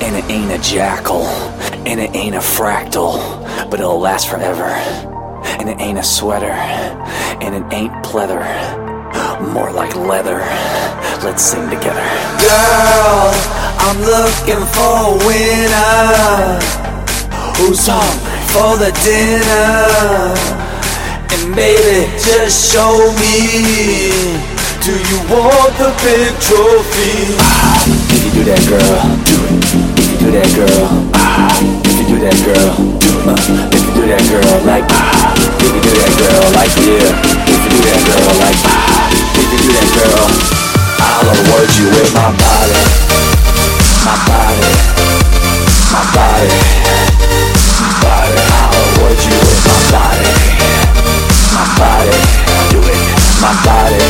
And it ain't a jackal, and it ain't a fractal, but it'll last forever. And it ain't a sweater, and it ain't pleather, more like leather. Let's sing together. Girl, I'm looking for a winner who's hungry for the dinner. And baby, just show me. Do you want the big trophy? If you do that, girl, do it. If you do that, girl, if you do that, girl, do it. Uh, if you do that, girl, like, if you do that, girl, like, yeah. If you do that, girl, like, if you do that, girl, I'll award you with my body, my body, my body. You with my body, my body, my body.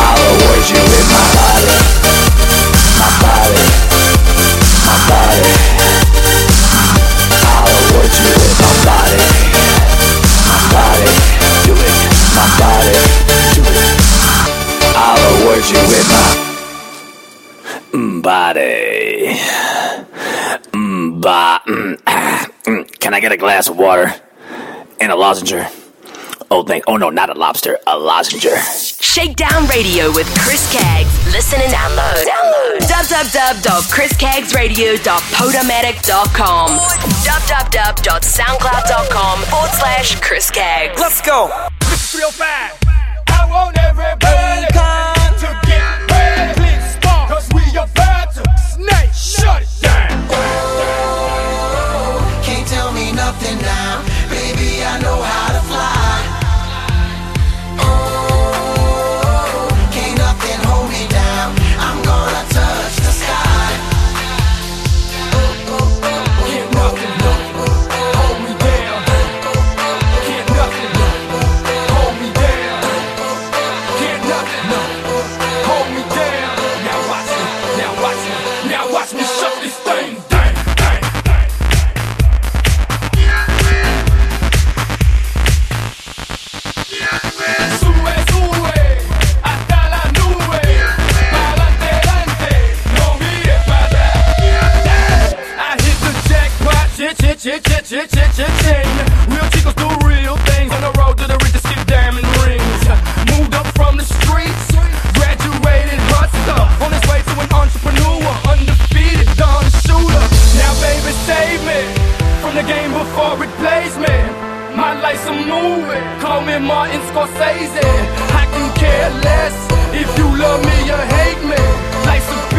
I'll award you with my body, my body, my body. I'll you with my body, my body, my body. I'll you with my body. Mm. Can I get a glass of water and a lozenger? Oh, thank. Oh no, not a lobster, a lozenger. Shakedown Radio with Chris Caggs. Listen and download. Download. www.chriscaggsradio.podomatic.com www.soundcloud.com forward slash Chris Caggs. Let's go. This is real fast. I want everybody to chit, chit, chit, chit, chit, ting. Real chicos do real things on the road to the richest, get diamond rings. Moved up from the streets, graduated hustler, on his way to an entrepreneur, undefeated Don Shooter. Now, baby, save me from the game before it plays me. My life's a movie, call me Martin Scorsese. I can care less if you love me or hate me. Life's a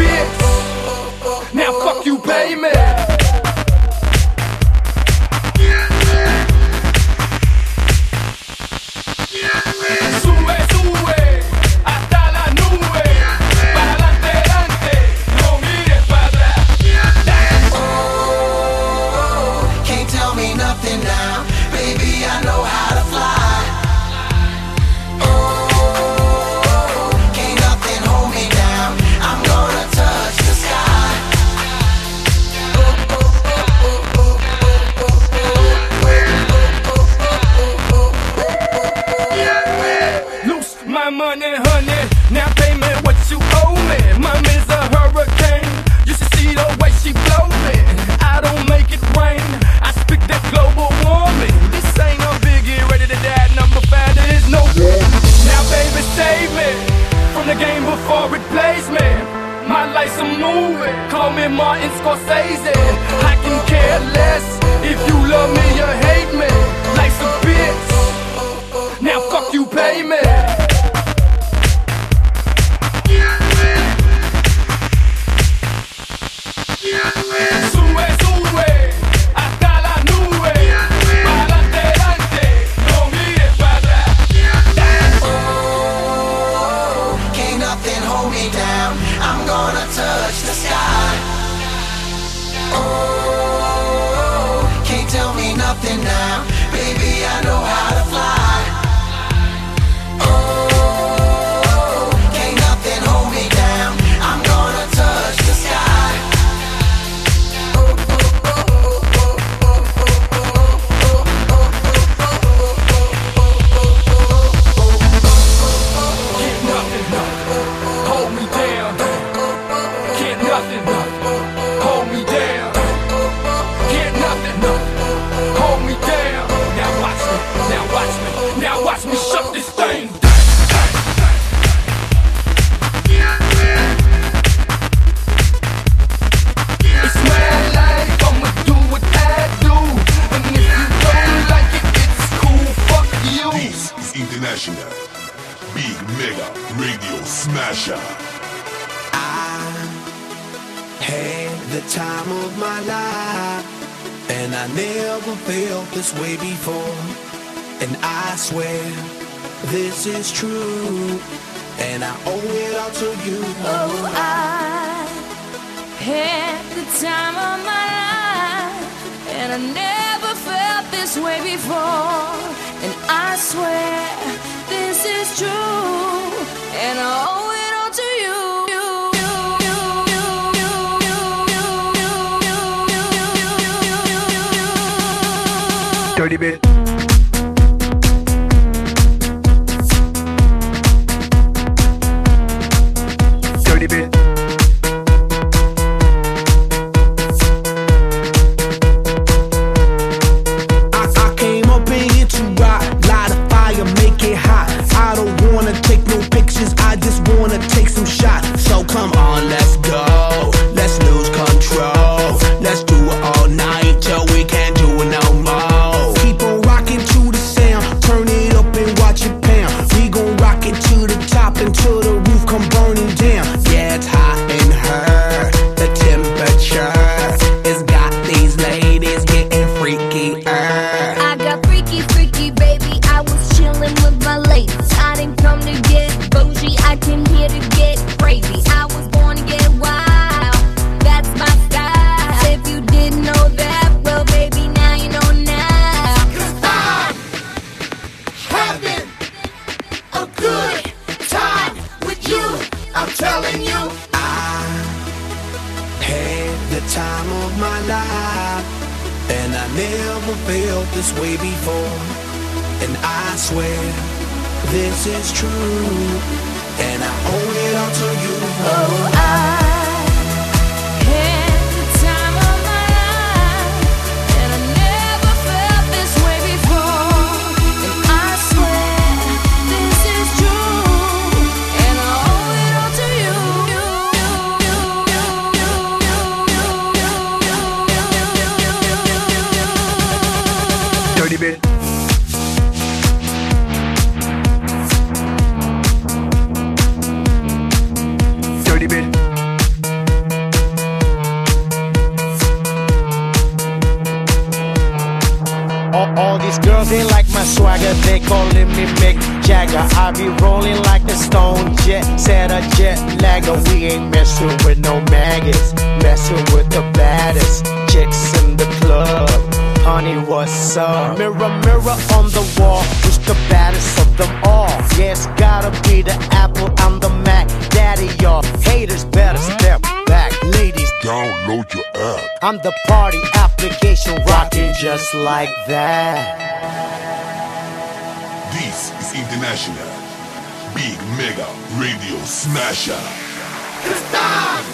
I'm the party application rocking just like that. This is International Big Mega Radio Smasher. It's!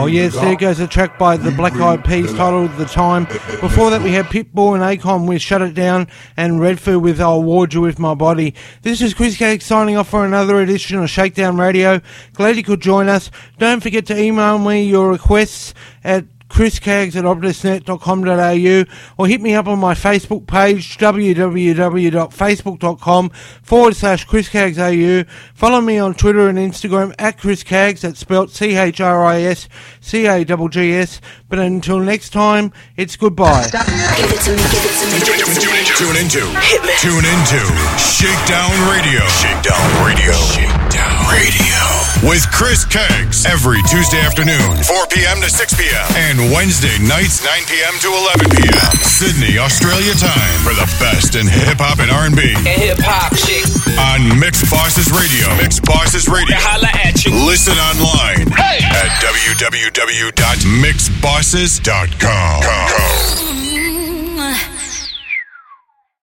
Oh yes, there goes a track by the Black Eyed Peas titled "The Time." Before that, we had Pitbull and Akon with "Shut It Down" and Redfoo with "I'll Award You with My Body." This is Chris Caggs signing off for another edition of Shakedown Radio. Glad you could join us. Don't forget to email me your requests at chriscaggs at optusnet.com.au or hit me up on my Facebook page www.facebook.com forward slash chriscaggsau. Follow me on Twitter and Instagram at chriscaggs, that's spelt C-H-R-I-S-C-A-G-G-S. But until next time, it's goodbye. Tune into Tune into Shakedown Radio. Shakedown Radio. Shakedown Radio. With Chris Caggs every Tuesday afternoon, 4 p.m. to 6 p.m. and Wednesday nights, 9 p.m. to 11 p.m. Sydney, Australia time for the best in hip hop and R&B. And hip hop shit. On Mixed Bosses Radio. Mixed Bosses Radio. Holla at you. Listen online Hey. at www.mixedbosses.com.